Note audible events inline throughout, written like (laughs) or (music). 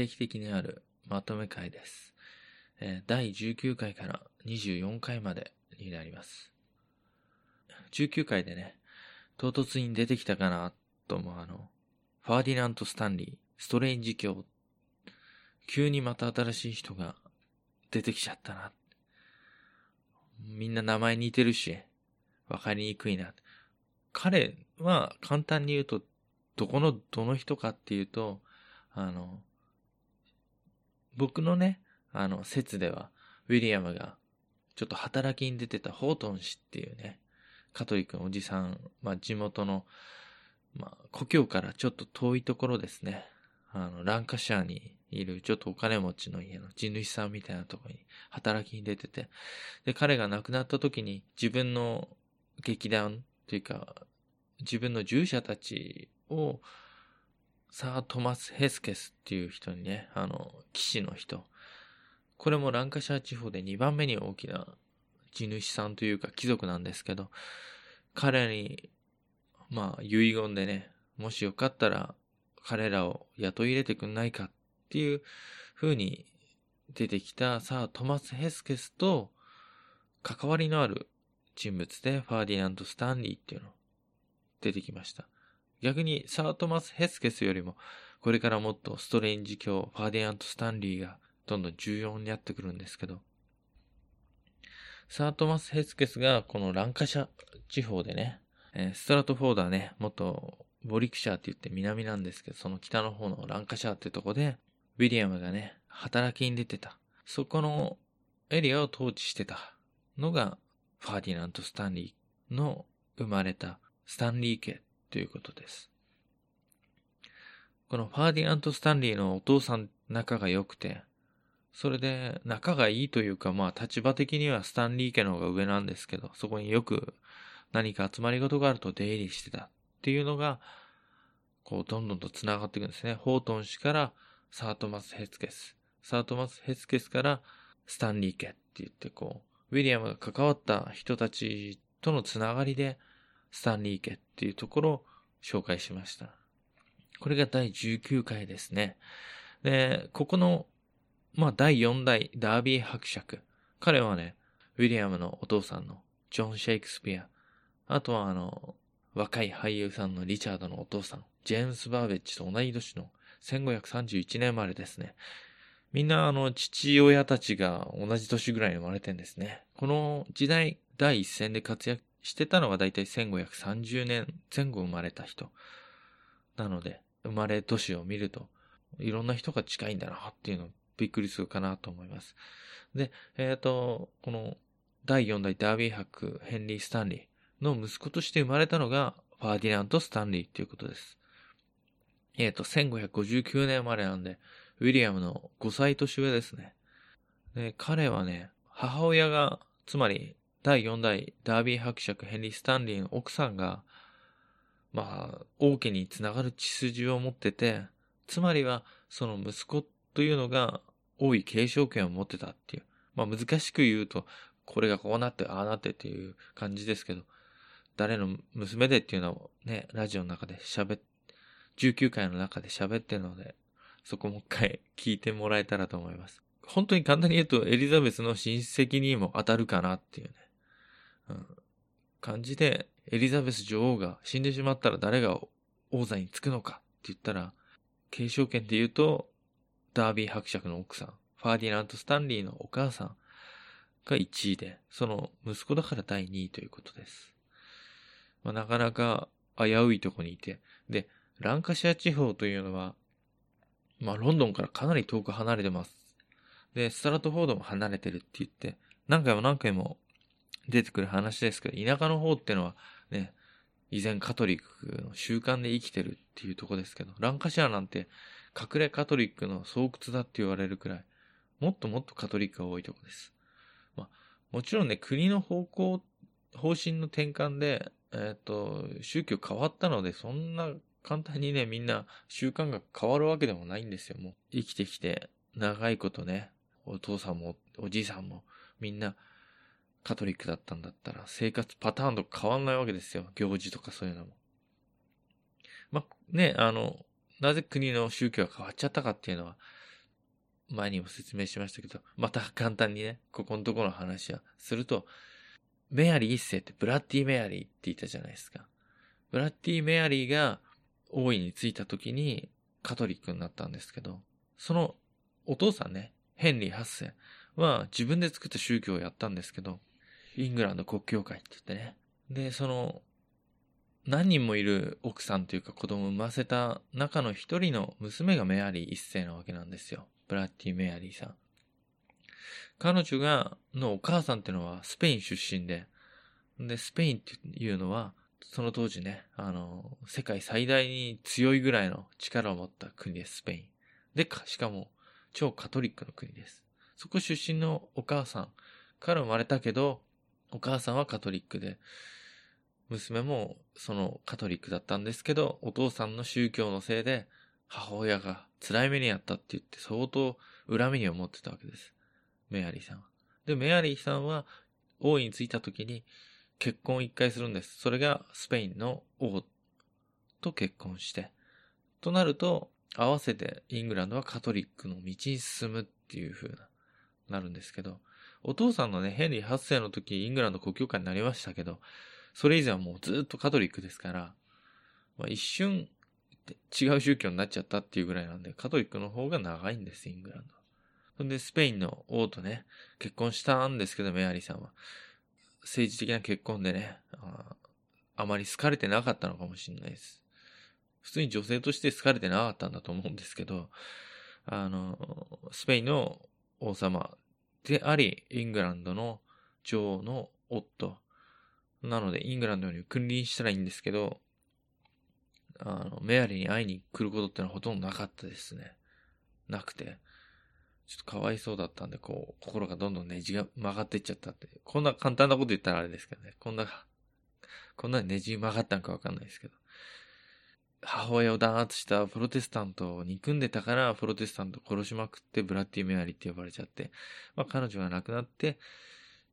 定期的にあるまとめ会です。え、第19回から24回までになります。19回でね、唐突に出てきたかなと思うあの、ファーディナント・スタンリー、ストレインジ教。急にまた新しい人が出てきちゃったな。みんな名前似てるし、わかりにくいな。彼は簡単に言うと、どこの、どの人かっていうと、あの、僕のね、あの、説では、ウィリアムが、ちょっと働きに出てたホートン氏っていうね、カトリックのおじさん、まあ地元の、まあ故郷からちょっと遠いところですね。あの、ランカシャーにいるちょっとお金持ちの家の地主さんみたいなところに働きに出てて、で、彼が亡くなった時に自分の劇団というか、自分の従者たちを、サー・トマス・ヘスケスっていう人にね、あの、騎士の人。これもランカシャー地方で2番目に大きな地主さんというか貴族なんですけど、彼に、まあ、遺言でね、もしよかったら彼らを雇い入れてくんないかっていう風に出てきたさあトマス・ヘスケスと関わりのある人物でファーディナンド・スタンリーっていうの出てきました。逆にサー・トマス・ヘスケスよりもこれからもっとストレンジ卿ファーディナンド・スタンリーがどんどん重要になってくるんですけどサー・トマス・ヘスケスがこのランカシャ地方でね、ストラトフォードはね、もっとウォリックシャーって言って南なんですけど、その北の方のランカシャーってとこで、ウィリアムがね、働きに出てた。そこのエリアを統治してたのが、ファーディナント・スタンリーの生まれたスタンリー家ということです。このファーディナント・スタンリーのお父さん仲が良くて、それで仲がいいというか、まあ立場的にはスタンリー家の方が上なんですけど、そこによく何か集まり事があると出入りしてたっていうのが、こう、どんどんと繋がっていくんですね。ホートン氏からサートマス・ヘツケス。サートマス・ヘツケスからスタンリー家って言って、こう、ウィリアムが関わった人たちとのつながりで、スタンリー家っていうところを紹介しました。これが第19回ですね。で、ここの、まあ、第4代ダービー伯爵。彼はね、ウィリアムのお父さんのジョン・シェイクスピア。あとはあの、若い俳優さんのリチャードのお父さん、ジェームス・バーベッジと同い年の1531年生まれですね。みんなあの父親たちが同じ年ぐらいに生まれてんですね。この時代第一線で活躍してたのがだいたい1530年前後生まれた人。なので、生まれ年を見ると、いろんな人が近いんだなっていうのびっくりするかなと思います。で、えっ、ー、と、この第4代ダービー博ヘンリー・スタンリー。の息子として生まれたのがファーディナント・スタンリーっていうことです。えっ、ー、と、1559年生まれなんで、ウィリアムの5歳年上ですね。で、彼はね、母親が、つまり、第4代ダービー伯爵ヘンリー・スタンリーの奥さんが、まあ、王家につながる血筋を持ってて、つまりは、その息子というのが、王位継承権を持ってたっていう。まあ難しく言うと、これがこうなって、ああなってっていう感じですけど、誰の娘でっていうのをね、ラジオの中で喋っ、19回の中で喋ってるので、そこもう一回 (laughs) 聞いてもらえたらと思います。本当に簡単に言うと、エリザベスの親戚にも当たるかなっていうね、感じで、エリザベス女王が死んでしまったら誰が王座につくのかって言ったら、継承権で言うと、ダービー伯爵の奥さん、ファーディナント・スタンリーのお母さんが1位で、その息子だから第2位ということです。まあ、なかなか危ういとこにいて、で、ランカシア地方というのは、まあ、ロンドンからかなり遠く離れてます。で、ストラトフォードも離れてるって言って、何回も何回も出てくる話ですけど、田舎の方ってのはね、依然カトリックの習慣で生きてるっていうとこですけど、ランカシアなんて隠れカトリックの巣窟だって言われるくらい、もっともっとカトリックが多いとこです。まあ、もちろんね、国の方向、方針の転換で、えっ、ー、と、宗教変わったので、そんな簡単にね、みんな習慣が変わるわけでもないんですよ。もう生きてきて、長いことね、お父さんもおじいさんもみんなカトリックだったんだったら、生活パターンと変わんないわけですよ。行事とかそういうのも。まね、あの、なぜ国の宗教が変わっちゃったかっていうのは、前にも説明しましたけど、また簡単にね、ここのところの話はすると、メアリー一世ってブラッディ・メアリーって言ったじゃないですか。ブラッディ・メアリーが王位についた時にカトリックになったんですけど、そのお父さんね、ヘンリー8世は自分で作った宗教をやったんですけど、イングランド国教会って言ってね。で、その、何人もいる奥さんというか子供を産ませた中の一人の娘がメアリー一世なわけなんですよ。ブラッディ・メアリーさん。彼女が、のお母さんっていうのはスペイン出身で、で、スペインっていうのは、その当時ね、あの、世界最大に強いぐらいの力を持った国です、スペイン。で、しかも、超カトリックの国です。そこ出身のお母さんから生まれたけど、お母さんはカトリックで、娘もそのカトリックだったんですけど、お父さんの宗教のせいで、母親が辛い目にやったって言って相当恨みに思ってたわけです。メアリーさんは。で、メアリーさんは王位に着いた時に結婚を一回するんです。それがスペインの王と結婚して。となると、合わせてイングランドはカトリックの道に進むっていう風な、なるんですけど、お父さんのね、ヘンリー8世の時、イングランド国教会になりましたけど、それ以前はもうずっとカトリックですから、まあ、一瞬違う宗教になっちゃったっていうぐらいなんで、カトリックの方が長いんです、イングランド。そんで、スペインの王とね、結婚したんですけど、メアリーさんは。政治的な結婚でね、ああまり好かれてなかったのかもしれないです。普通に女性として好かれてなかったんだと思うんですけど、あの、スペインの王様であり、イングランドの女王の夫。なので、イングランドに君臨したらいいんですけど、あの、メアリーに会いに来ることってのはほとんどなかったですね。なくて。ちょっとかわいそうだったんで、こう、心がどんどんねじが曲がっていっちゃったって。こんな簡単なこと言ったらあれですけどね。こんな、こんなにねじ曲がったんかわかんないですけど。母親を弾圧したプロテスタントを憎んでたから、プロテスタントを殺しまくってブラッディ・メアリーって呼ばれちゃって、まあ彼女が亡くなって、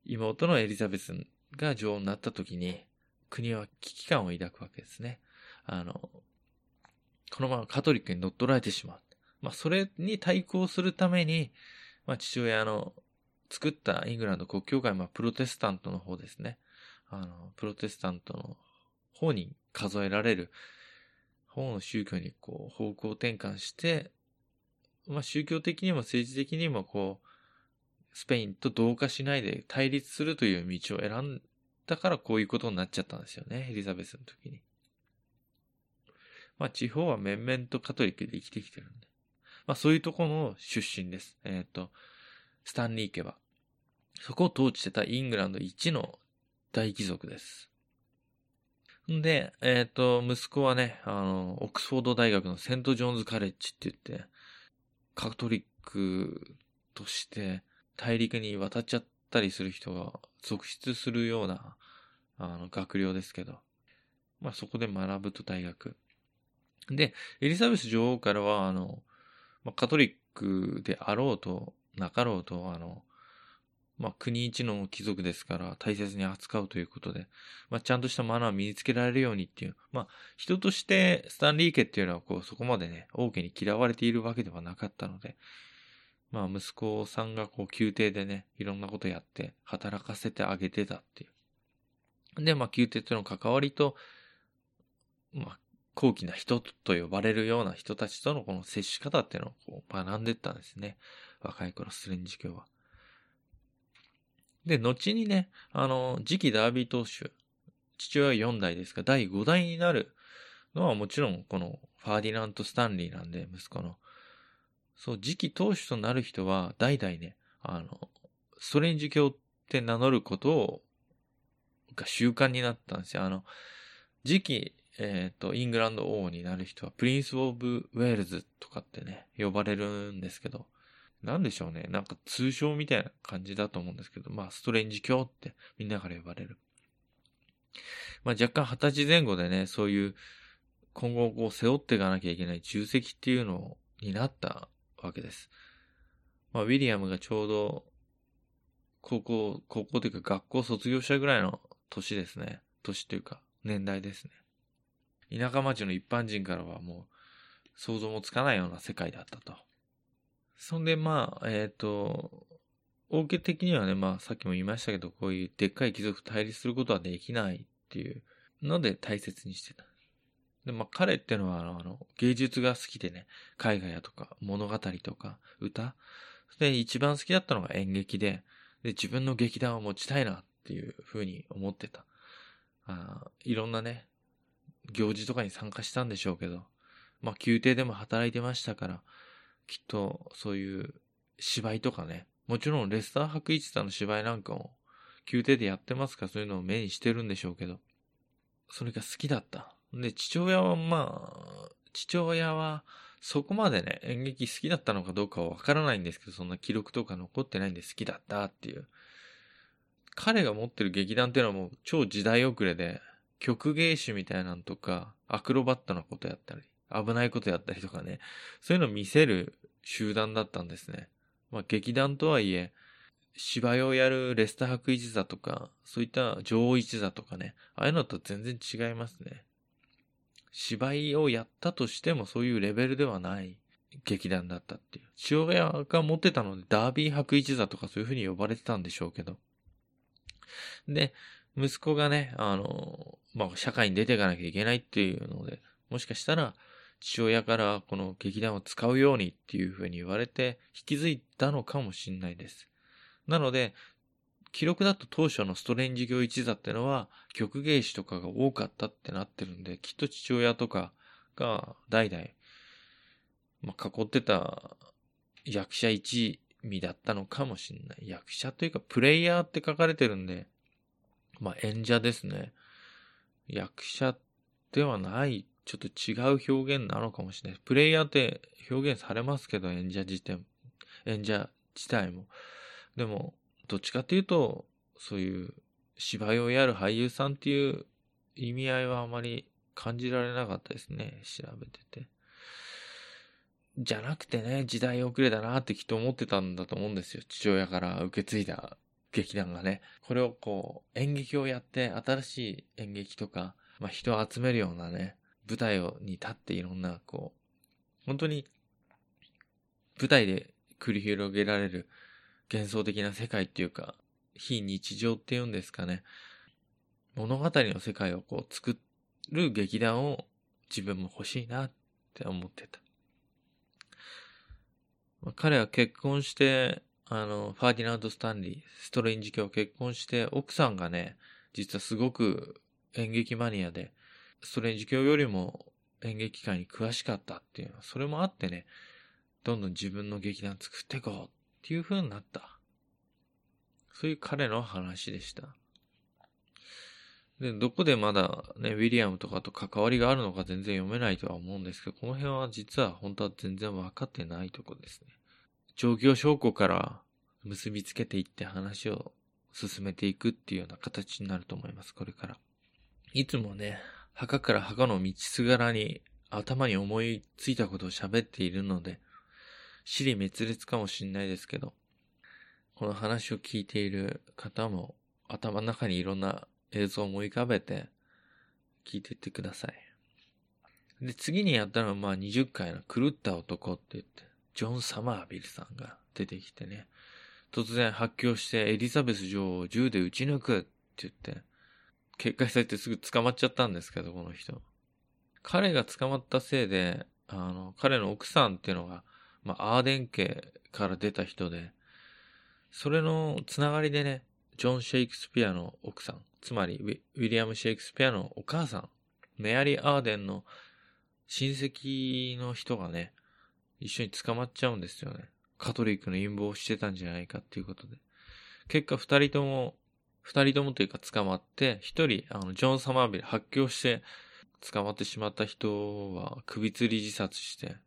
妹のエリザベスが女王になった時に、国は危機感を抱くわけですね。あの、このままカトリックに乗っ取られてしまう。まあそれに対抗するために、まあ父親の作ったイングランド国教会、まあプロテスタントの方ですね。あの、プロテスタントの方に数えられる方の宗教にこう方向転換して、まあ宗教的にも政治的にもこう、スペインと同化しないで対立するという道を選んだからこういうことになっちゃったんですよね、エリザベスの時に。まあ地方は面々とカトリックで生きてきてるんで。まあそういうところの出身です。えっ、ー、と、スタンリー家は。そこを統治してたイングランド一の大貴族です。んで、えっ、ー、と、息子はね、あの、オックスフォード大学のセント・ジョーンズ・カレッジって言って、カトリックとして大陸に渡っちゃったりする人が続出するような、あの、学寮ですけど、まあそこで学ぶと大学。で、エリザベス女王からは、あの、まあ、カトリックであろうと、なかろうと、あの、まあ、国一の貴族ですから大切に扱うということで、まあ、ちゃんとしたマナーを身につけられるようにっていう、まあ、人としてスタンリー家っていうのはこう、そこまでね、王家に嫌われているわけではなかったので、まあ、息子さんがこう、宮廷でね、いろんなことやって働かせてあげてたっていう。で、まあ、宮廷との関わりと、まあ、高貴な人と呼ばれるような人たちとのこの接し方っていうのをこう学んでったんですね。若い頃、スレンジ教は。で、後にね、あの、次期ダービー投手、父親4代ですが、第5代になるのはもちろんこのファーディナント・スタンリーなんで、息子の。そう、次期投手となる人は代々ね、あの、ストレンジ教って名乗ることを、が習慣になったんですよ。あの、次期、えっ、ー、と、イングランド王になる人は、プリンス・オブ・ウェールズとかってね、呼ばれるんですけど、なんでしょうね。なんか通称みたいな感じだと思うんですけど、まあ、ストレンジ卿ってみんなから呼ばれる。まあ、若干二十歳前後でね、そういう今後こう背負っていかなきゃいけない重責っていうのになったわけです。まあ、ウィリアムがちょうど高校、高校というか学校卒業したぐらいの年ですね。年というか年代ですね。田舎町の一般人からはもう想像もつかないような世界だったと。そんで、まあ、えっ、ー、と、王家的にはね、まあ、さっきも言いましたけど、こういうでっかい貴族対立することはできないっていうので大切にしてた。で、まあ、彼っていうのは、あの、芸術が好きでね、絵画やとか、物語とか、歌。で、一番好きだったのが演劇で、で、自分の劇団を持ちたいなっていうふうに思ってた。あいろんなね、行事とかに参加したんでしょうけど、まあ、宮廷でも働いてましたから、きっと、そういう芝居とかね、もちろんレスター博一さんの芝居なんかも、宮廷でやってますから、そういうのを目にしてるんでしょうけど、それが好きだった。で、父親はまあ、父親はそこまでね、演劇好きだったのかどうかはわからないんですけど、そんな記録とか残ってないんで好きだったっていう。彼が持ってる劇団っていうのはもう超時代遅れで、曲芸師みたいなんとか、アクロバットなことやったり、危ないことやったりとかね、そういうのを見せる集団だったんですね。まあ劇団とはいえ、芝居をやるレスタ博一座とか、そういった女王一座とかね、ああいうのと全然違いますね。芝居をやったとしてもそういうレベルではない劇団だったっていう。父親が持ってたのでダービー博一座とかそういう風に呼ばれてたんでしょうけど。で、息子がね、あの、まあ、社会に出ていかなきゃいけないっていうので、もしかしたら父親からこの劇団を使うようにっていう風に言われて引き継いだのかもしんないです。なので、記録だと当初のストレンジ業一座ってのは曲芸師とかが多かったってなってるんで、きっと父親とかが代々、まあ、囲ってた役者一味だったのかもしんない。役者というかプレイヤーって書かれてるんで、まあ演者ですね。役者ではない、ちょっと違う表現なのかもしれない。プレイヤーって表現されますけど、演者自体、演者自体も。でも、どっちかっていうと、そういう芝居をやる俳優さんっていう意味合いはあまり感じられなかったですね。調べてて。じゃなくてね、時代遅れだなってきっと思ってたんだと思うんですよ。父親から受け継いだ劇団がね。これをこう、演劇をやって、新しい演劇とか、まあ人を集めるようなね、舞台をに立っていろんな、こう、本当に、舞台で繰り広げられる幻想的な世界っていうか、非日常っていうんですかね。物語の世界をこう作る劇団を自分も欲しいなって思ってた。まあ、彼は結婚して、あの、ファーディナンド・スタンリー、ストレインジ家を結婚して、奥さんがね、実はすごく演劇マニアで、ストレンジ教よりも演劇界に詳しかったっていうのは、それもあってね、どんどん自分の劇団作っていこうっていう風になった。そういう彼の話でした。で、どこでまだね、ウィリアムとかと関わりがあるのか全然読めないとは思うんですけど、この辺は実は本当は全然分かってないとこですね。状況証拠から結びつけていって話を進めていくっていうような形になると思います、これから。いつもね、墓から墓の道すがらに頭に思いついたことを喋っているので、死滅裂かもしんないですけど、この話を聞いている方も頭の中にいろんな映像を思い浮かべて聞いていってください。で、次にやったのはまあ20回の狂った男って言って、ジョン・サマービルさんが出てきてね、突然発狂してエリザベス女王を銃で撃ち抜くって言って、決壊されてすぐ捕まっちゃったんですけど、この人。彼が捕まったせいで、あの、彼の奥さんっていうのがまあ、アーデン家から出た人で、それのつながりでね、ジョン・シェイクスピアの奥さん、つまりウィリアム・シェイクスピアのお母さん、メアリー・アーデンの親戚の人がね、一緒に捕まっちゃうんですよね。カトリックの陰謀をしてたんじゃないかっていうことで。結果二人とも、二人ともというか捕まって、一人、あの、ジョン・サマービル発狂して捕まってしまった人は首吊り自殺して、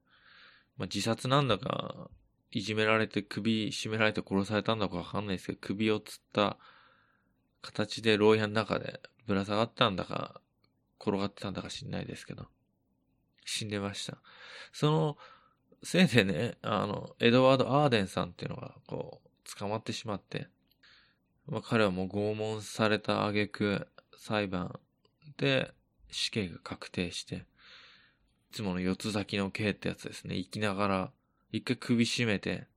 まあ、自殺なんだか、いじめられて首絞められて殺されたんだかわかんないですけど、首をつった形で牢屋の中でぶら下がったんだか、転がってたんだか知んないですけど、死んでました。そのせいでね、あの、エドワード・アーデンさんっていうのが、こう、捕まってしまって、まあ、彼はもう拷問された挙句、裁判で死刑が確定して、いつもの四つ咲きの刑ってやつですね。生きながら一回首絞めて、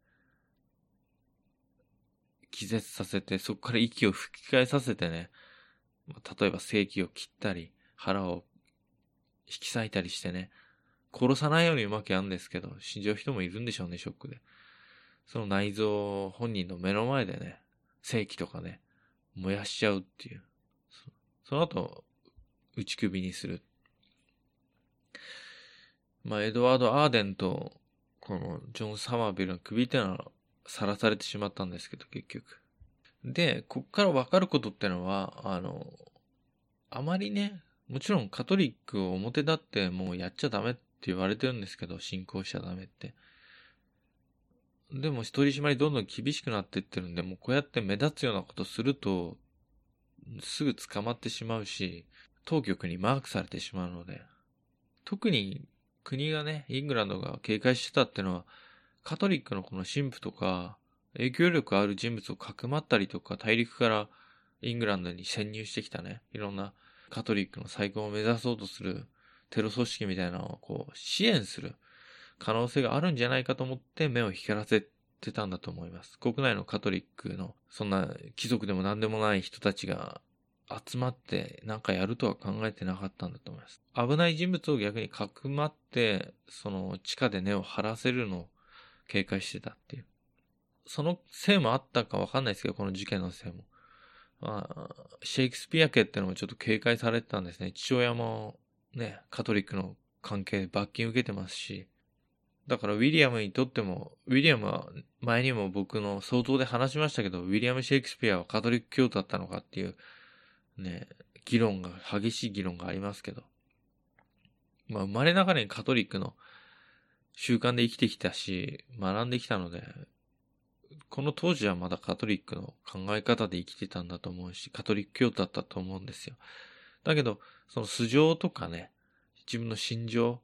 気絶させて、そこから息を吹き替えさせてね、まあ例えば正気を切ったり、腹を引き裂いたりしてね、殺さないようにうまくやるんですけど、死んじゃう人もいるんでしょうね、ショックで。その内臓本人の目の前でね、正気とかね、燃やしちゃうっていう。その後、打ち首にする。まあ、エドワード・アーデンと、このジョン・サマービルの首っていうのは、さらされてしまったんですけど、結局。で、こっからわかることってのは、あの、あまりね、もちろんカトリックを表立ってもうやっちゃダメって言われてるんですけど、信仰しちゃダメって。でも取り締まりどんどん厳しくなっていってるんで、もうこうやって目立つようなことすると、すぐ捕まってしまうし、当局にマークされてしまうので、特に国がね、イングランドが警戒してたってのは、カトリックのこの神父とか、影響力ある人物をかくまったりとか、大陸からイングランドに潜入してきたね、いろんなカトリックの再興を目指そうとするテロ組織みたいなのをこう支援する。可能性があるんじゃないかと思って目を光らせてたんだと思います。国内のカトリックのそんな貴族でも何でもない人たちが集まってなんかやるとは考えてなかったんだと思います。危ない人物を逆にかくまって、その地下で根を張らせるのを警戒してたっていう。そのせいもあったかわかんないですけど、この事件のせいも。まあ、シェイクスピア家っていうのもちょっと警戒されてたんですね。父親もね、カトリックの関係罰金受けてますし。だからウィリアムにとっても、ウィリアムは前にも僕の相当で話しましたけど、ウィリアム・シェイクスピアはカトリック教徒だったのかっていうね、議論が、激しい議論がありますけど。まあ、生まれながらにカトリックの習慣で生きてきたし、学んできたので、この当時はまだカトリックの考え方で生きてたんだと思うし、カトリック教徒だったと思うんですよ。だけど、その素性とかね、自分の心情、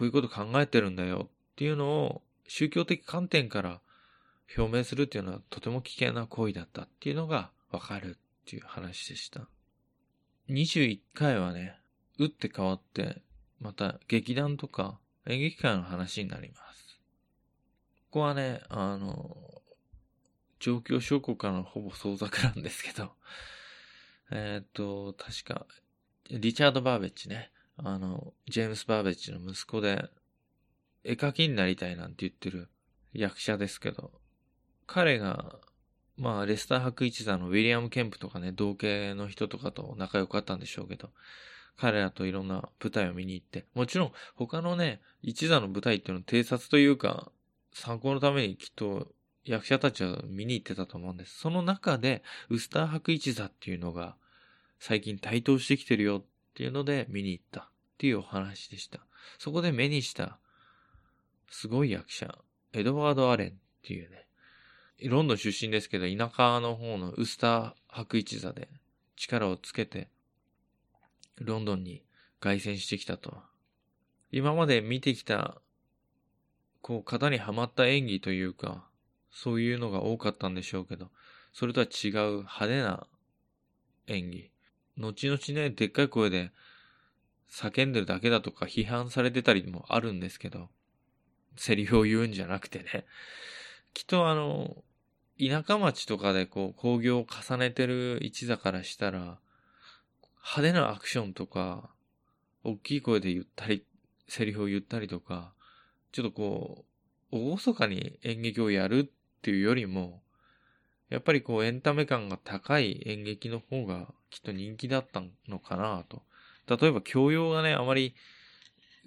こういうこと考えてるんだよっていうのを宗教的観点から表明するっていうのはとても危険な行為だったっていうのがわかるっていう話でした。21回はね、打って変わって、また劇団とか演劇界の話になります。ここはね、あの、状況証拠からのほぼ創作なんですけど、えっ、と、確か、リチャード・バーベッジね、あの、ジェームス・バーベッジの息子で、絵描きになりたいなんて言ってる役者ですけど、彼がまあ、レスター博一座のウィリアム・ケンプとかね、同系の人とかと仲良かったんでしょうけど、彼らといろんな舞台を見に行って、もちろん他のね、一座の舞台っていうのを偵察というか、参考のためにきっと役者たちは見に行ってたと思うんです。その中で、ウスター博一座っていうのが最近台頭してきてるよっっていうので見に行ったっていうお話でした。そこで目にしたすごい役者、エドワード・アレンっていうね、ロンドン出身ですけど、田舎の方のウスター白一座で力をつけて、ロンドンに凱旋してきたと。今まで見てきた、こう、型にはまった演技というか、そういうのが多かったんでしょうけど、それとは違う派手な演技。後々ね、でっかい声で叫んでるだけだとか批判されてたりもあるんですけど、セリフを言うんじゃなくてね。きっとあの、田舎町とかでこう工業を重ねてる一座からしたら、派手なアクションとか、大きい声で言ったり、セリフを言ったりとか、ちょっとこう、おごそかに演劇をやるっていうよりも、やっぱりこうエンタメ感が高い演劇の方がきっと人気だったのかなと。例えば教養がね、あまり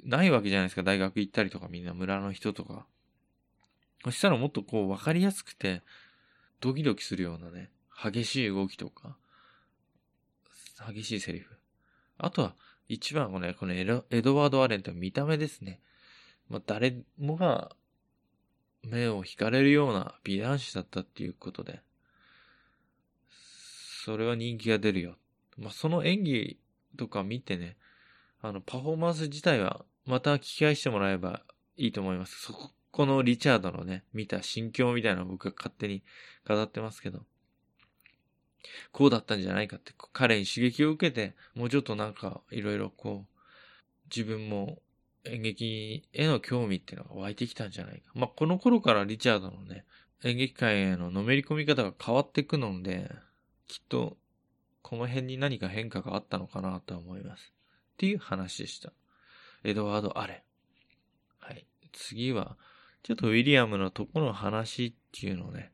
ないわけじゃないですか。大学行ったりとかみんな村の人とか。そしたらもっとこう分かりやすくて、ドキドキするようなね、激しい動きとか、激しいセリフ。あとは、一番はね、このエドワード・アレンと見た目ですね。まあ、誰もが目を惹かれるような美男子だったっていうことで、それは人気が出るよ。まあ、その演技とか見てね、あの、パフォーマンス自体はまた聞き返してもらえばいいと思います。そこのリチャードのね、見た心境みたいなのを僕が勝手に語ってますけど、こうだったんじゃないかって、彼に刺激を受けて、もうちょっとなんか、いろいろこう、自分も演劇への興味っていうのが湧いてきたんじゃないか。まあ、この頃からリチャードのね、演劇界へののめり込み方が変わっていくので、きっと、この辺に何か変化があったのかなと思います。っていう話でした。エドワード・アレン。はい。次は、ちょっとウィリアムのとこの話っていうのをね、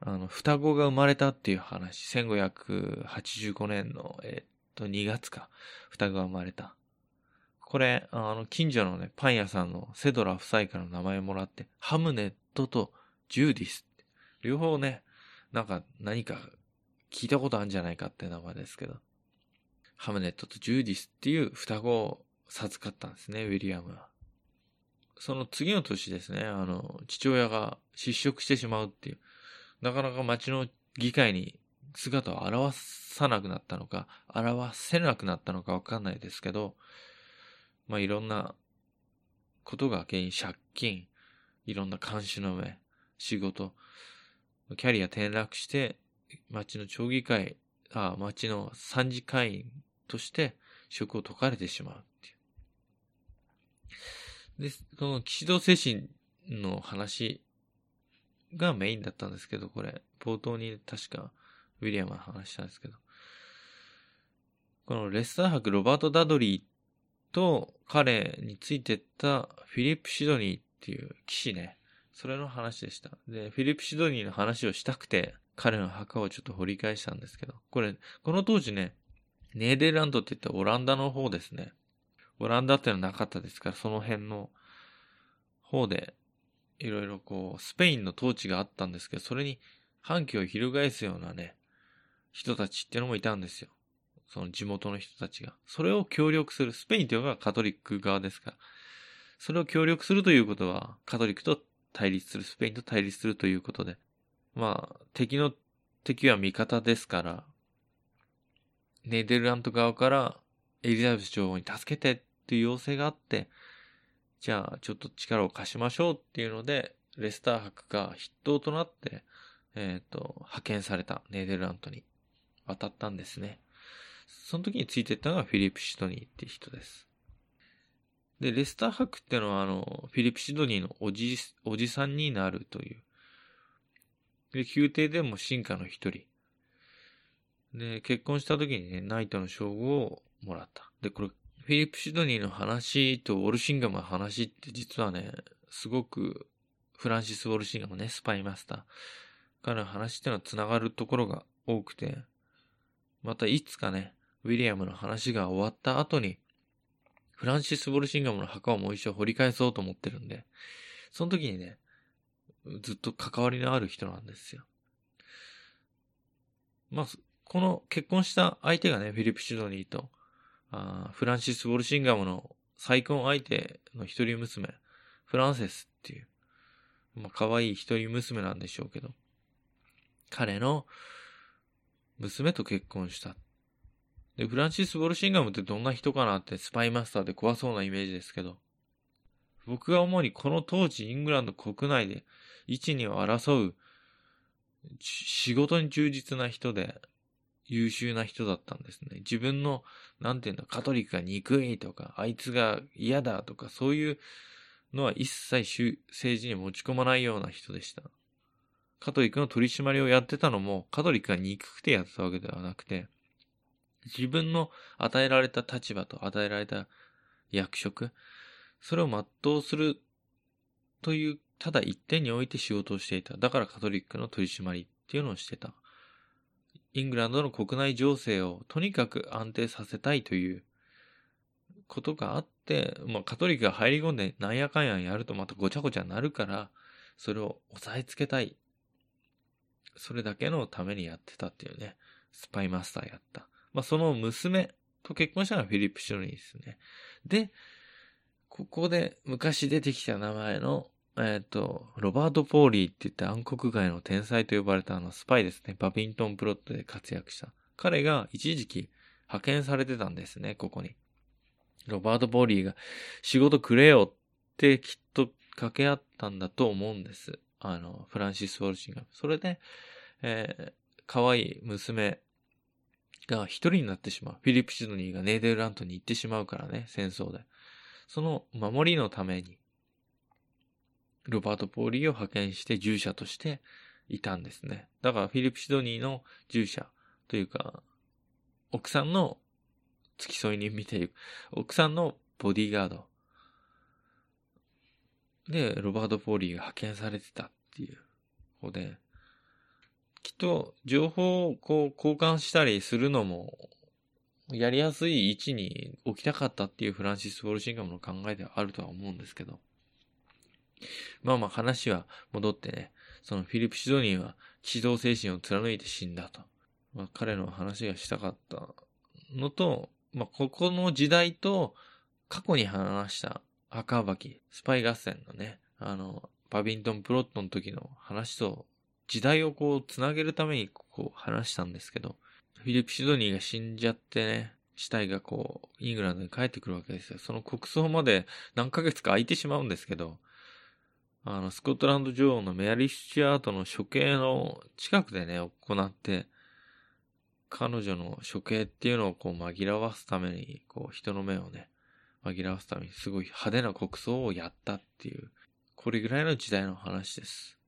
あの、双子が生まれたっていう話、1585年の、えっと、2月か、双子が生まれた。これ、あの、近所のね、パン屋さんのセドラ夫妻からの名前もらって、ハムネットとジューディス。両方ね、なんか何か聞いたことあるんじゃないかって名前ですけど。ハムネットとジューディスっていう双子を授かったんですね、ウィリアムは。その次の年ですね、あの、父親が失職してしまうっていう。なかなか町の議会に姿を現さなくなったのか、現せなくなったのかわかんないですけど、まあいろんなことが原因、借金、いろんな監視の上、仕事、キャリア転落して、町の町議会、あ町の参事会員として職を解かれてしまうっていう。で、この騎士道精神の話がメインだったんですけど、これ、冒頭に確かウィリアムが話したんですけど、このレスター伯ロバート・ダドリーと彼についてったフィリップ・シドニーっていう騎士ね、それの話でした。で、フィリップ・シドニーの話をしたくて、彼の墓をちょっと掘り返したんですけど、これ、この当時ね、ネーデルラントって言ったオランダの方ですね。オランダってのはなかったですから、その辺の方で、いろいろこう、スペインの統治があったんですけど、それに反旗を翻すようなね、人たちっていうのもいたんですよ。その地元の人たちが。それを協力する。スペインというのがカトリック側ですから。それを協力するということは、カトリックと対立する、スペインと対立するということで。まあ、敵の敵は味方ですから、ネーデルラント側からエリザベス女王に助けてっていう要請があって、じゃあちょっと力を貸しましょうっていうので、レスター博が筆頭となって、えっ、ー、と、派遣されたネーデルラントに渡ったんですね。その時についてったのがフィリップ・シドニーって人です。で、レスター博っていうのはあの、フィリップ・シドニーのおじ、おじさんになるという。で、宮廷でも進化の一人。で、結婚した時にね、ナイトの称号をもらった。で、これ、フィリップ・シドニーの話とウォルシンガムの話って実はね、すごくフランシス・ウォルシンガムね、スパイマスター。彼の話っていうのは繋がるところが多くて、またいつかね、ウィリアムの話が終わった後に、フランシス・ウォルシンガムの墓をもう一度掘り返そうと思ってるんで、その時にね、ずっと関わりのある人なんですよ。まあ、この結婚した相手がね、フィリップ・シドニーと、あフランシス・ウォルシンガムの再婚相手の一人娘、フランセスっていう、まあ、可愛い一人娘なんでしょうけど、彼の娘と結婚した。で、フランシス・ウォルシンガムってどんな人かなってスパイマスターで怖そうなイメージですけど、僕が主にこの当時イングランド国内で一二を争う仕事に忠実な人で、優秀な人だったんですね。自分の、なんていうんだ、カトリックが憎いとか、あいつが嫌だとか、そういうのは一切政治に持ち込まないような人でした。カトリックの取り締まりをやってたのも、カトリックが憎くてやってたわけではなくて、自分の与えられた立場と与えられた役職、それを全うするという、ただ一点において仕事をしていた。だからカトリックの取り締まりっていうのをしてた。イングランドの国内情勢をとにかく安定させたいということがあって、まあ、カトリックが入り込んでなんやかんややるとまたごちゃごちゃになるから、それを押さえつけたい。それだけのためにやってたっていうね、スパイマスターやった。まあ、その娘と結婚したのがフィリップ・シュロニーですね。で、ここで昔出てきた名前のえっ、ー、と、ロバート・ポーリーって言って暗黒街の天才と呼ばれたあのスパイですね。バビントンプロットで活躍した。彼が一時期派遣されてたんですね、ここに。ロバート・ポーリーが仕事くれよってきっと掛け合ったんだと思うんです。あの、フランシス・ウォルシンガム。それで、えー、可愛い娘が一人になってしまう。フィリップ・シドニーがネーデルラントに行ってしまうからね、戦争で。その守りのために、ロバート・ポーリーを派遣して従者としていたんですね。だからフィリップ・シドニーの従者というか、奥さんの付き添い人見ていく。奥さんのボディーガード。で、ロバート・ポーリーが派遣されてたっていう方で、きっと情報をこう交換したりするのもやりやすい位置に置きたかったっていうフランシス・ウォルシンガムの考えではあるとは思うんですけど。まあまあ話は戻ってね、そのフィリップ・シドニーは指導精神を貫いて死んだと。まあ彼の話がしたかったのと、まあここの時代と過去に話した赤暴き、スパイ合戦のね、あの、パビントンプロットの時の話と時代をこうつなげるためにこう話したんですけど、フィリップ・シドニーが死んじゃってね、死体がこう、イングランドに帰ってくるわけですよ。その国葬まで何ヶ月か空いてしまうんですけど、あの、スコットランド女王のメアリー・スチュアートの処刑の近くでね、行って、彼女の処刑っていうのをこう紛らわすために、こう人の目をね、紛らわすためにすごい派手な国葬をやったっていう、これぐらいの時代の話です。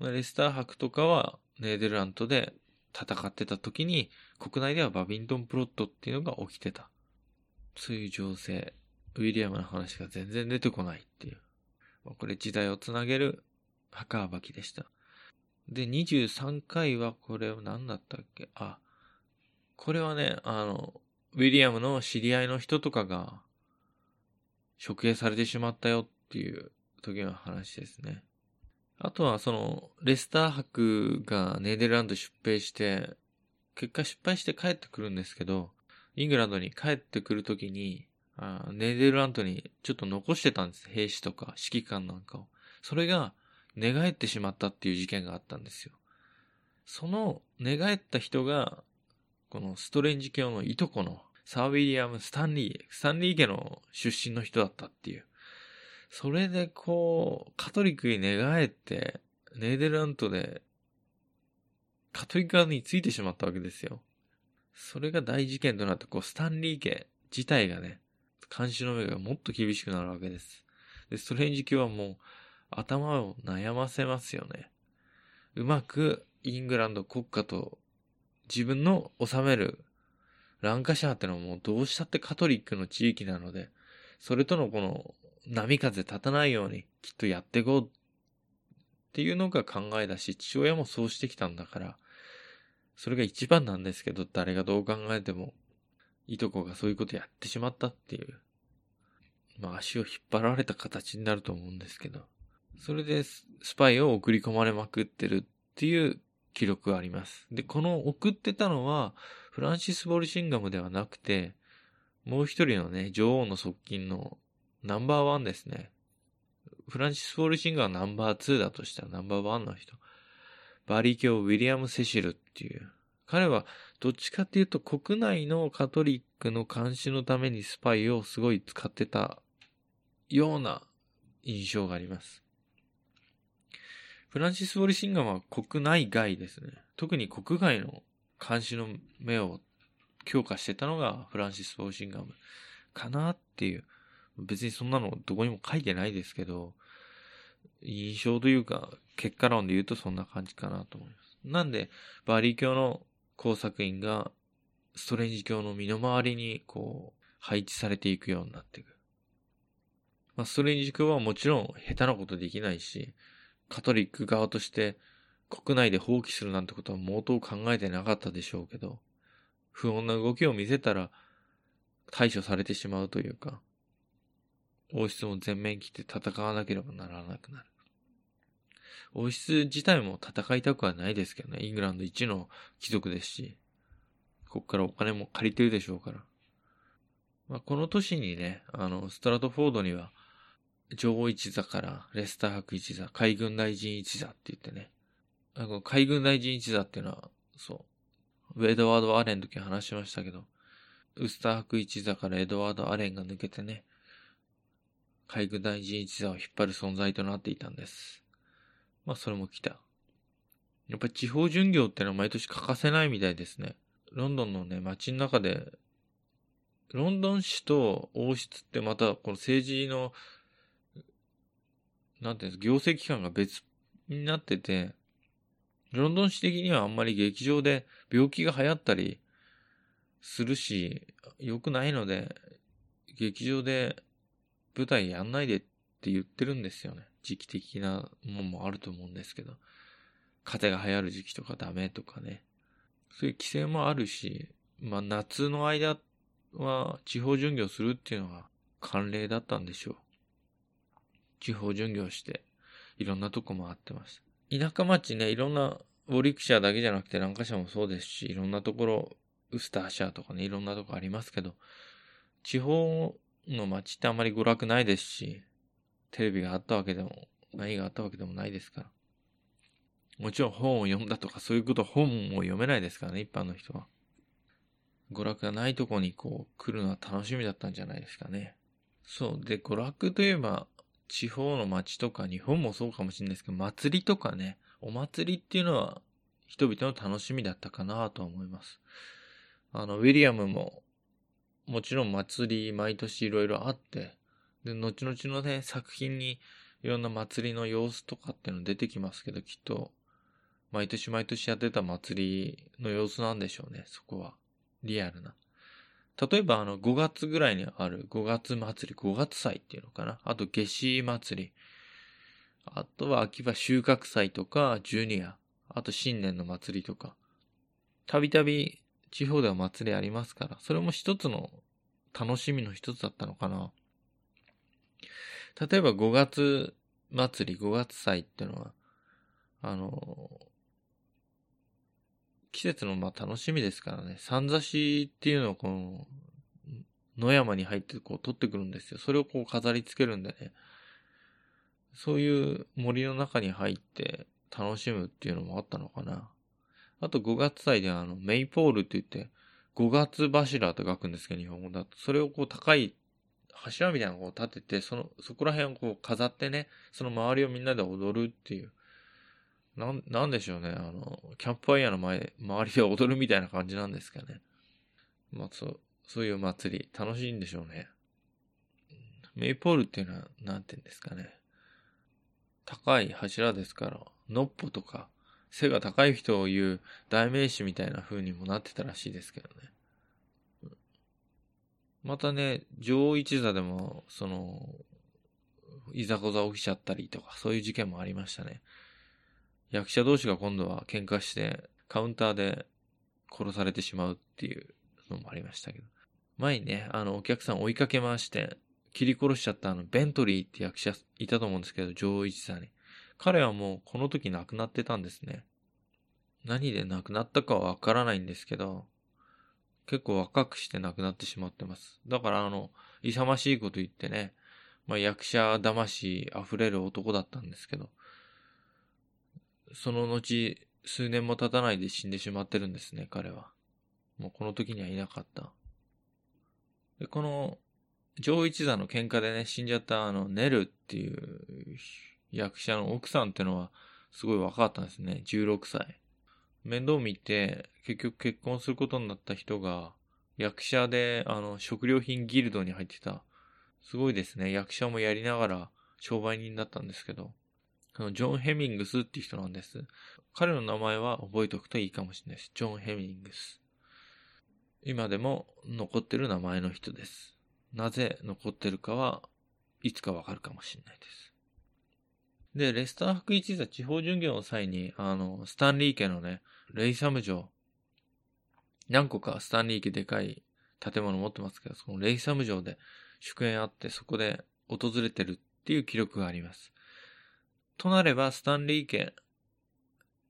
レスター博とかはネーデルラントで戦ってた時に、国内ではバビントンプロットっていうのが起きてた。そういう情勢、ウィリアムの話が全然出てこないっていう。これ時代をつなげる墓暴きでした。で、23回はこれ何だったっけ？あ、これはね、あの、ウィリアムの知り合いの人とかが処刑されてしまったよっていう時の話ですね。あとはその、レスター博がネーデルランド出兵して、結果失敗して帰ってくるんですけど、イングランドに帰ってくるときに、あネーデルランドにちょっと残してたんです。兵士とか指揮官なんかを。それが寝返ってしまったっていう事件があったんですよ。その寝返った人が、このストレンジ教のいとこのサー・ウィリアム・スタンリー、スタンリー家の出身の人だったっていう。それでこう、カトリックに寝返って、ネーデルラントで、カトリック側についてしまったわけですよ。それが大事件となって、こう、スタンリー家自体がね、監視の目がもっと厳しくなるわけです。で、ストレンジ教はもう、頭を悩ませますよね。うまく、イングランド国家と、自分の治める、ランカシャーってのはもうどうしたってカトリックの地域なので、それとのこの波風立たないようにきっとやっていこうっていうのが考えだし、父親もそうしてきたんだから、それが一番なんですけど、誰がどう考えても、いとこがそういうことやってしまったっていう。まあ足を引っ張られた形になると思うんですけど、それでスパイを送り込まれまくってるっていう記録があります。で、この送ってたのは、フランシス・ボルシンガムではなくて、もう一人のね、女王の側近のナンバーワンですね。フランシス・ウォルシンガムはナンバーツーだとしたらナンバーワンの人。バーリー卿ウィリアム・セシルっていう。彼はどっちかっていうと国内のカトリックの監視のためにスパイをすごい使ってたような印象があります。フランシス・ウォルシンガムは国内外ですね。特に国外の監視の目を強化してたのがフランシス・ウォルシンガムかなっていう別にそんなのどこにも書いてないですけど、印象というか、結果論で言うとそんな感じかなと思います。なんで、バーリー卿の工作員が、ストレンジ卿の身の回りに、こう、配置されていくようになっていく。まあ、ストレンジ卿はもちろん下手なことできないし、カトリック側として国内で放棄するなんてことは毛頭考えてなかったでしょうけど、不穏な動きを見せたら対処されてしまうというか、王室も全面切って戦わなければならなくなる。王室自体も戦いたくはないですけどね。イングランド一の貴族ですし、こっからお金も借りてるでしょうから。まあ、この年にね、あの、ストラトフォードには、女王一座からレスター博一座、海軍大臣一座って言ってね。あの海軍大臣一座っていうのは、そう、エドワード・アレンの時話しましたけど、ウスター博一座からエドワード・アレンが抜けてね、海軍大臣一座を引っ張る存在となっていたんです。まあ、それも来た。やっぱり地方巡業ってのは毎年欠かせないみたいですね。ロンドンのね、街の中で、ロンドン市と王室ってまたこの政治の、なんていうんですか、行政機関が別になってて、ロンドン市的にはあんまり劇場で病気が流行ったりするし、良くないので、劇場で舞台やんないでっって言ってるんですよね。時期的なもんもあると思うんですけど。風が流行る時期とかダメとかね。そういう規制もあるし、まあ夏の間は地方巡業するっていうのが慣例だったんでしょう。地方巡業して、いろんなとこ回ってました。田舎町ね、いろんな、ウォリクシャーだけじゃなくてランカシャもそうですし、いろんなところ、ウスターシャーとかね、いろんなとこありますけど、地方の街ってあんまり娯楽ないですし、テレビがあったわけでも、何があったわけでもないですから。もちろん本を読んだとかそういうこと本を読めないですからね、一般の人は。娯楽がないとこにこう来るのは楽しみだったんじゃないですかね。そう。で、娯楽といえば、地方の街とか日本もそうかもしれないですけど、祭りとかね、お祭りっていうのは人々の楽しみだったかなと思います。あの、ウィリアムも、もちろん祭り毎年いろいろあって、で、後々のね、作品にいろんな祭りの様子とかっていうの出てきますけど、きっと、毎年毎年やってた祭りの様子なんでしょうね、そこは。リアルな。例えばあの5月ぐらいにある5月祭り、5月祭っていうのかな？あと夏至祭り。あとは秋葉収穫祭とかジュニア。あと新年の祭りとか。たびたび地方では祭りありますから、それも一つの楽しみの一つだったのかな。例えば5月祭り、5月祭ってのは、あの、季節のまあ楽しみですからね、三座しっていうのをこの、野山に入ってこう取ってくるんですよ。それをこう飾り付けるんでね。そういう森の中に入って楽しむっていうのもあったのかな。あと5月祭であの、メイポールって言って、5月柱と書くんですけど、日本語だと。それをこう高い柱みたいなのを立てて、その、そこら辺をこう飾ってね、その周りをみんなで踊るっていう。なん、なんでしょうね。あの、キャンプファイヤーの前、周りで踊るみたいな感じなんですかね。まあ、そう、そういう祭り、楽しいんでしょうね。メイポールっていうのは、なんて言うんですかね。高い柱ですから、のっぽとか、背が高い人を言う代名詞みたいな風にもなってたらしいですけどね。またね、女王一座でも、その、いざこざ起きちゃったりとか、そういう事件もありましたね。役者同士が今度は喧嘩して、カウンターで殺されてしまうっていうのもありましたけど。前にね、あの、お客さん追いかけ回して、切り殺しちゃったあの、ベントリーって役者いたと思うんですけど、女王一座に。彼はもうこの時亡くなってたんですね。何で亡くなったかはわからないんですけど、結構若くして亡くなってしまってます。だからあの、勇ましいこと言ってね、まあ役者魂溢れる男だったんですけど、その後、数年も経たないで死んでしまってるんですね、彼は。もうこの時にはいなかった。で、この、上一座の喧嘩でね、死んじゃったあの、ネルっていう役者の奥さんってのは、すごい若かったんですね。16歳。面倒見て、結局結婚することになった人が、役者で、あの、食料品ギルドに入ってた。すごいですね。役者もやりながら商売人だったんですけど。のジョン・ヘミングスっていう人なんです。彼の名前は覚えておくといいかもしれないです。ジョン・ヘミングス。今でも残ってる名前の人です。なぜ残ってるかはいつかわかるかもしれないです。で、レスター博一座地方巡業の際に、あの、スタンリー家のね、レイサム城、何個かスタンリー家でかい建物持ってますけど、そのレイサム城で祝宴あって、そこで訪れてるっていう記録があります。となれば、スタンリー家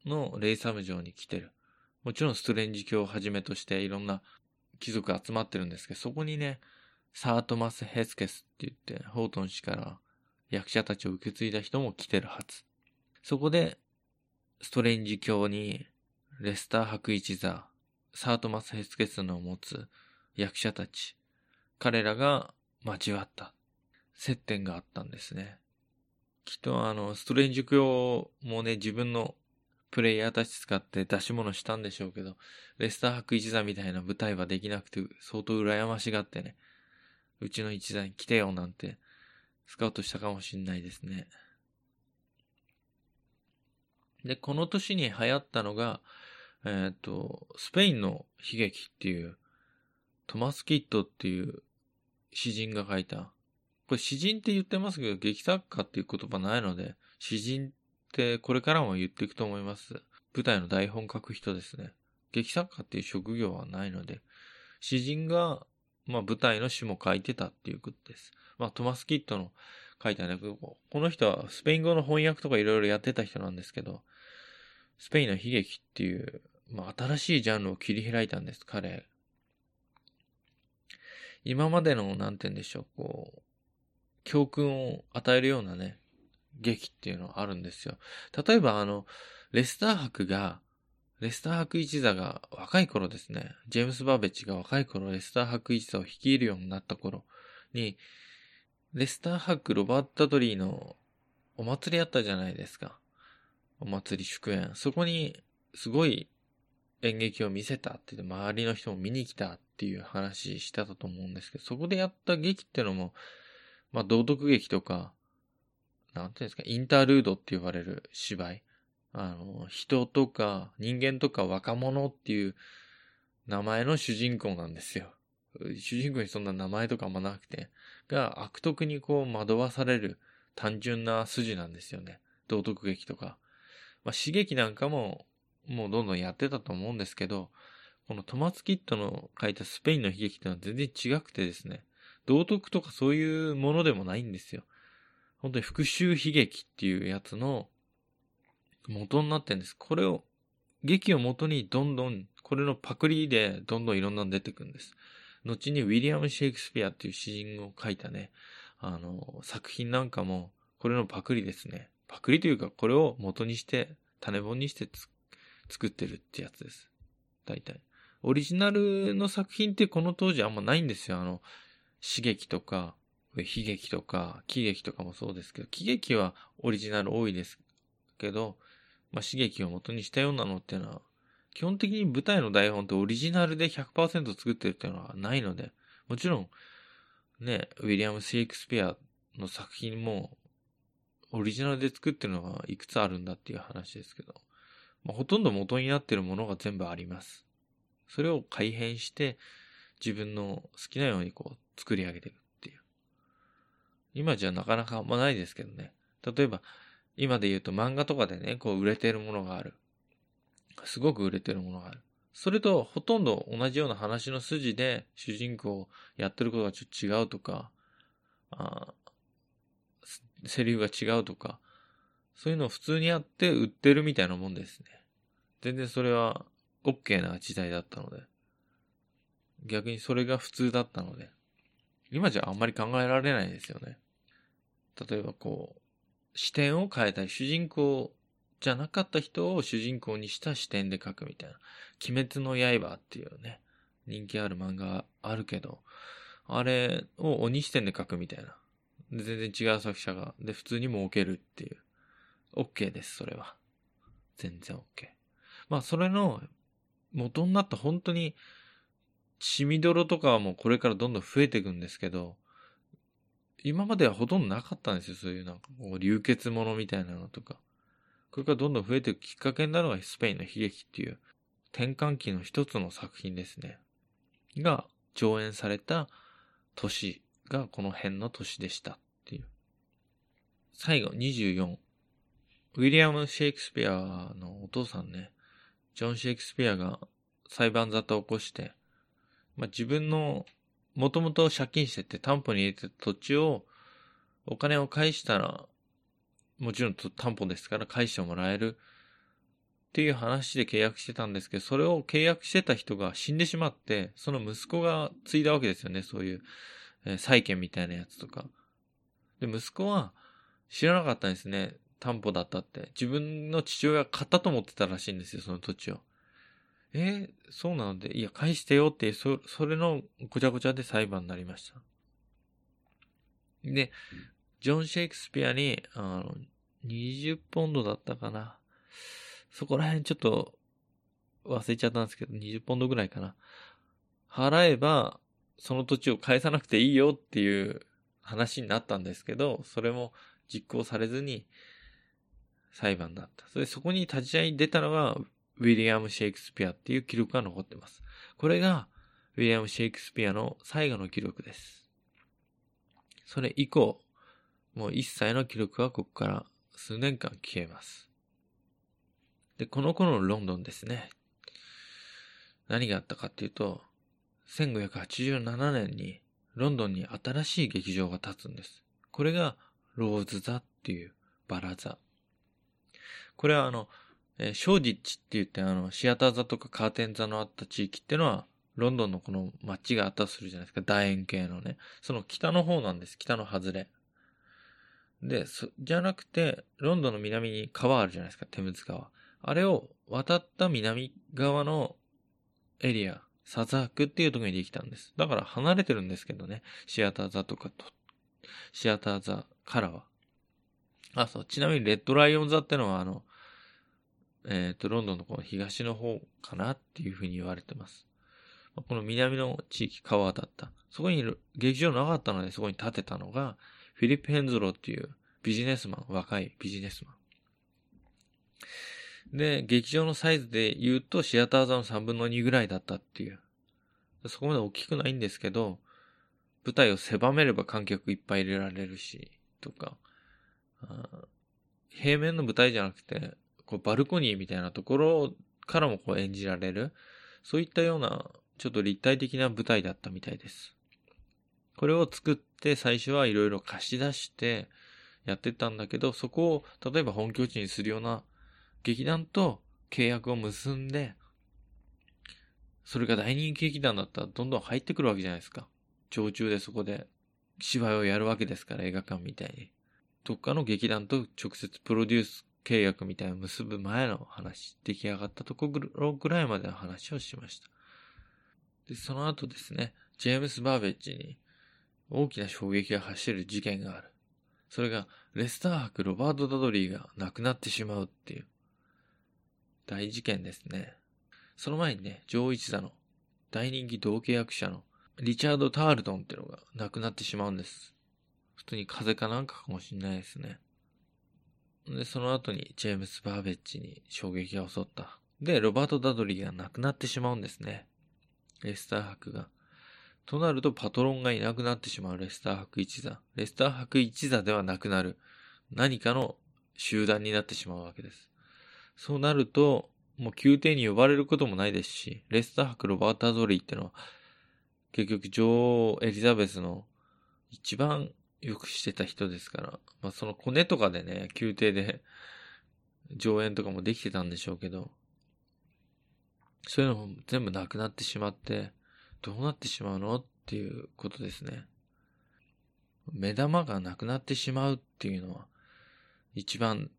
のレイサム城に来てる。もちろんストレンジ教をはじめとしていろんな貴族集まってるんですけど、そこにね、サートマス・ヘスケスって言って、ホートン氏から役者たちを受け継いだ人も来てるはず。そこで、ストレンジ教にレスター博一座、サートマス・ヘスケスの持つ役者たち、彼らが交わった。接点があったんですね。きっとあの、ストレンジ教もね、自分のプレイヤーたち使って出し物したんでしょうけど、レスター博一座みたいな舞台はできなくて、相当羨ましがってね、うちの一座に来てよなんて、スカウトしたかもしんないですね。で、この年に流行ったのが、えっ、ー、と、スペインの悲劇っていう、トマス・キッドっていう詩人が書いた、これ詩人って言ってますけど、劇作家っていう言葉ないので、詩人ってこれからも言っていくと思います。舞台の台本書く人ですね。劇作家っていう職業はないので、詩人が、まあ舞台の詩も書いてたっていうことです。まあトマス・キッドの書いたね、この人はスペイン語の翻訳とかいろいろやってた人なんですけど、スペインの悲劇っていう、まあ、新しいジャンルを切り開いたんです、彼。今までの、なんて言うんでしょう、こう、教訓を与えるようなね、劇っていうのはあるんですよ。例えば、あの、レスター博が、レスター博一座が若い頃ですね、ジェームス・バーベッジが若い頃、レスター博一座を率いるようになった頃に、レスター博ロバート・ドリーのお祭りあったじゃないですか。お祭り祝宴。そこにすごい演劇を見せたって言って、周りの人も見に来たっていう話したと思うんですけど、そこでやった劇ってのも、まあ、道徳劇とか、なんていうんですか、インタールードって言われる芝居。あの、人とか人間とか若者っていう名前の主人公なんですよ。主人公にそんな名前とかもなくて、が悪徳にこう惑わされる単純な筋なんですよね。道徳劇とか。まあ、刺激なんかも、もうどんどんやってたと思うんですけど、このトマツキットの書いたスペインの悲劇ってのは全然違くてですね、道徳とかそういうものでもないんですよ。本当に復讐悲劇っていうやつの元になってるんです。これを、劇を元にどんどん、これのパクリでどんどんいろんなの出てくるんです。後にウィリアム・シェイクスピアっていう詩人を書いたね、あの、作品なんかも、これのパクリですね。パクリというか、これを元にして、種本にして作ってるってやつです。大体。オリジナルの作品ってこの当時あんまないんですよ。あの、刺激とか、悲劇とか、喜劇とかもそうですけど、喜劇はオリジナル多いですけど、まあ、刺激を元にしたようなのっていうのは、基本的に舞台の台本ってオリジナルで100%作ってるっていうのはないので、もちろん、ね、ウィリアム・シェイクスピアの作品もオリジナルで作ってるのはいくつあるんだっていう話ですけど、まあ、ほとんど元になっているものが全部あります。それを改変して自分の好きなようにこう作り上げていくっていう。今じゃなかなかあんまないですけどね。例えば、今で言うと漫画とかでね、こう売れてるものがある。すごく売れてるものがある。それとほとんど同じような話の筋で主人公をやってることがちょっと違うとか、あセリフが違うとか、そういうのを普通にやって売ってるみたいなもんですね。全然それは OK な時代だったので。逆にそれが普通だったので。今じゃあんまり考えられないですよね。例えばこう、視点を変えたり、主人公じゃなかった人を主人公にした視点で描くみたいな。鬼滅の刃っていうね、人気ある漫画あるけど、あれを鬼視点で描くみたいな。全然違う作者が、で、普通にも置けるっていう。OK です、それは。全然 OK。まあ、それの元になった本当に、血みどろとかはもうこれからどんどん増えていくんですけど、今まではほとんどなかったんですよ、そういうなんかこう流血ものみたいなのとか。これからどんどん増えていくきっかけになるのがスペインの悲劇っていう転換期の一つの作品ですね。が上演された年がこの辺の年でしたっていう。最後、24。ウィリアム・シェイクスピアのお父さんね、ジョン・シェイクスピアが裁判沙汰を起こして、まあ、自分のもともと借金してて担保に入れてた土地をお金を返したら、もちろん担保ですから返してもらえるっていう話で契約してたんですけど、それを契約してた人が死んでしまって、その息子が継いだわけですよね、そういうえ債権みたいなやつとか。で、息子は知らなかったんですね。担保だったって。自分の父親が買ったと思ってたらしいんですよ、その土地を。えー、そうなので、いや、返してよって、そ、それのごちゃごちゃで裁判になりました。で、ジョン・シェイクスピアに、あの、20ポンドだったかな。そこら辺ちょっと忘れちゃったんですけど、20ポンドぐらいかな。払えば、その土地を返さなくていいよっていう話になったんですけど、それも実行されずに裁判だった。それそこに立ち会いに出たのが、ウィリアム・シェイクスピアっていう記録が残ってます。これが、ウィリアム・シェイクスピアの最後の記録です。それ以降、もう一切の記録はここから数年間消えます。で、この頃のロンドンですね。何があったかっていうと、1587年にロンドンに新しい劇場が建つんです。これがローズ座っていうバラ座。これはあの、えー、ショージッチって言ってあの、シアター座とかカーテン座のあった地域っていうのは、ロンドンのこの街があったとするじゃないですか。楕円形のね。その北の方なんです。北の外れ。で、じゃなくて、ロンドンの南に川あるじゃないですか。テムズ川。あれを渡った南側のエリア、サザークっていうところにできたんです。だから離れてるんですけどね。シアター座とかと、シアター座からは。あ、そう。ちなみにレッドライオン座ってのはあの、えっ、ー、と、ロンドンのこの東の方かなっていうふうに言われてます。この南の地域川だった。そこに劇場なかったのでそこに建てたのが、フィリップ・ヘンズローっていうビジネスマン、若いビジネスマン。で、劇場のサイズで言うとシアター座の3分の2ぐらいだったっていう。そこまで大きくないんですけど、舞台を狭めれば観客いっぱい入れられるし、とか、平面の舞台じゃなくて、こうバルコニーみたいなところからもこう演じられる、そういったようなちょっと立体的な舞台だったみたいです。これを作って最初はいろいろ貸し出してやってたんだけど、そこを例えば本拠地にするような劇団と契約を結んで、それが大人気劇団だったらどんどん入ってくるわけじゃないですか。常駐でそこで芝居をやるわけですから映画館みたいに。どっかの劇団と直接プロデュース契約みたいな結ぶ前の話、出来上がったところぐらいまでの話をしました。で、その後ですね、ジェームス・バーベッジに大きな衝撃が走る事件がある。それが、レスター伯ロバート・ダドリーが亡くなってしまうっていう、大事件ですね。その前にね、上一座の大人気道化役者のリチャード・タールトンっていうのが亡くなってしまうんです。普通に風邪かなんかかもしんないですね。で、その後にジェームス・バーベッジに衝撃が襲った。で、ロバート・ダドリーが亡くなってしまうんですね。レスター伯が。となるとパトロンがいなくなってしまうレスター伯一座。レスター伯一座ではなくなる。何かの集団になってしまうわけです。そうなると、もう宮廷に呼ばれることもないですし、レスター博ロバータ・ドリーってのは、結局女王エリザベスの一番よくしてた人ですから、まあそのコネとかでね、宮廷で上演とかもできてたんでしょうけど、そういうのも全部なくなってしまって、どうなってしまうのっていうことですね。目玉がなくなってしまうっていうのは、一番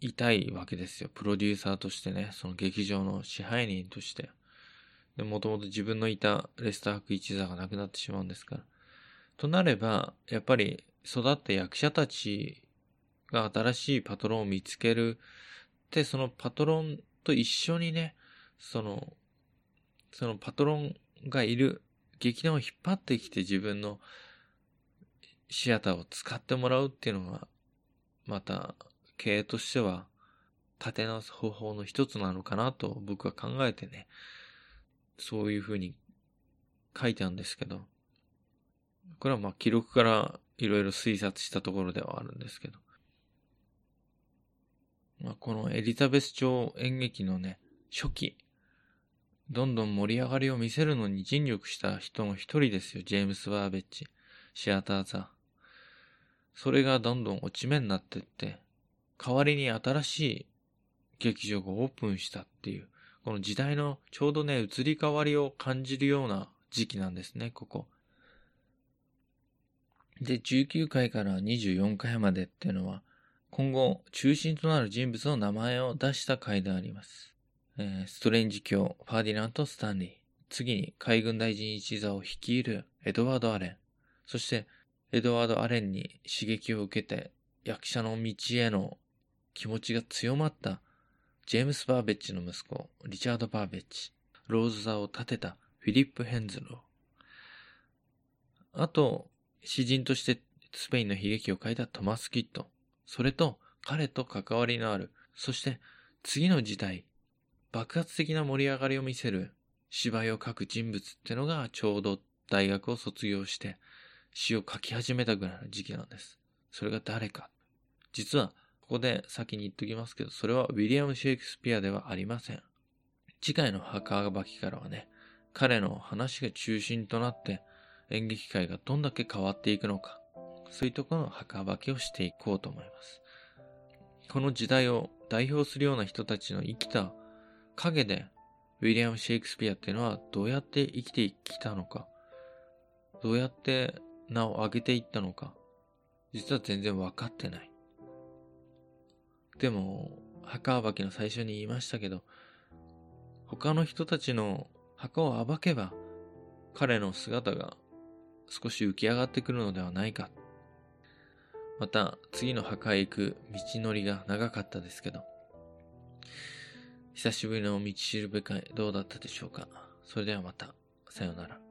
痛いわけですよ。プロデューサーとしてね、その劇場の支配人として。で、もともと自分のいたレスターク一座がなくなってしまうんですから。となれば、やっぱり育った役者たちが新しいパトロンを見つける。で、そのパトロンと一緒にね、その、そのパトロンがいる劇団を引っ張ってきて自分のシアターを使ってもらうっていうのが、また経営としては立て直す方法の一つなのかなと僕は考えてね、そういうふうに書いてあるんですけど、これはまあ記録からいろいろ推察したところではあるんですけど、まあ、このエリザベス朝演劇のね、初期、どんどん盛り上がりを見せるのに尽力した人の一人ですよ、ジェームス・バーベッジ、シアターザ。それがどんどん落ち目になってって、代わりに新しい劇場がオープンしたっていう、この時代のちょうどね、移り変わりを感じるような時期なんですね、ここ。で、19回から24回までっていうのは、今後中心となる人物の名前を出した回であります。えー、ストレンジ教、ファーディナント・スタンリー。次に海軍大臣一座を率いるエドワード・アレン。そして、エドワード・アレンに刺激を受けて、役者の道への気持ちが強まったジェームス・バーベッジの息子、リチャード・バーベッジ、ローズ座を建てたフィリップ・ヘンズロー。あと、詩人としてスペインの悲劇を書いたトマス・キッド。それと彼と関わりのある、そして次の時代、爆発的な盛り上がりを見せる芝居を書く人物ってのがちょうど大学を卒業して詩を書き始めたぐらいの時期なんです。それが誰か。実は、ここで先に言っときますけど、それはウィリアム・シェイクスピアではありません。次回の墓場きからはね、彼の話が中心となって演劇界がどんだけ変わっていくのか、そういうところの墓場きをしていこうと思います。この時代を代表するような人たちの生きた影で、ウィリアム・シェイクスピアっていうのはどうやって生きてきたのか、どうやって名を上げていったのか、実は全然分かってない。でも、墓暴きの最初に言いましたけど、他の人たちの墓を暴けば、彼の姿が少し浮き上がってくるのではないか。また、次の墓へ行く道のりが長かったですけど、久しぶりの道しるべ会どうだったでしょうか。それではまた、さようなら。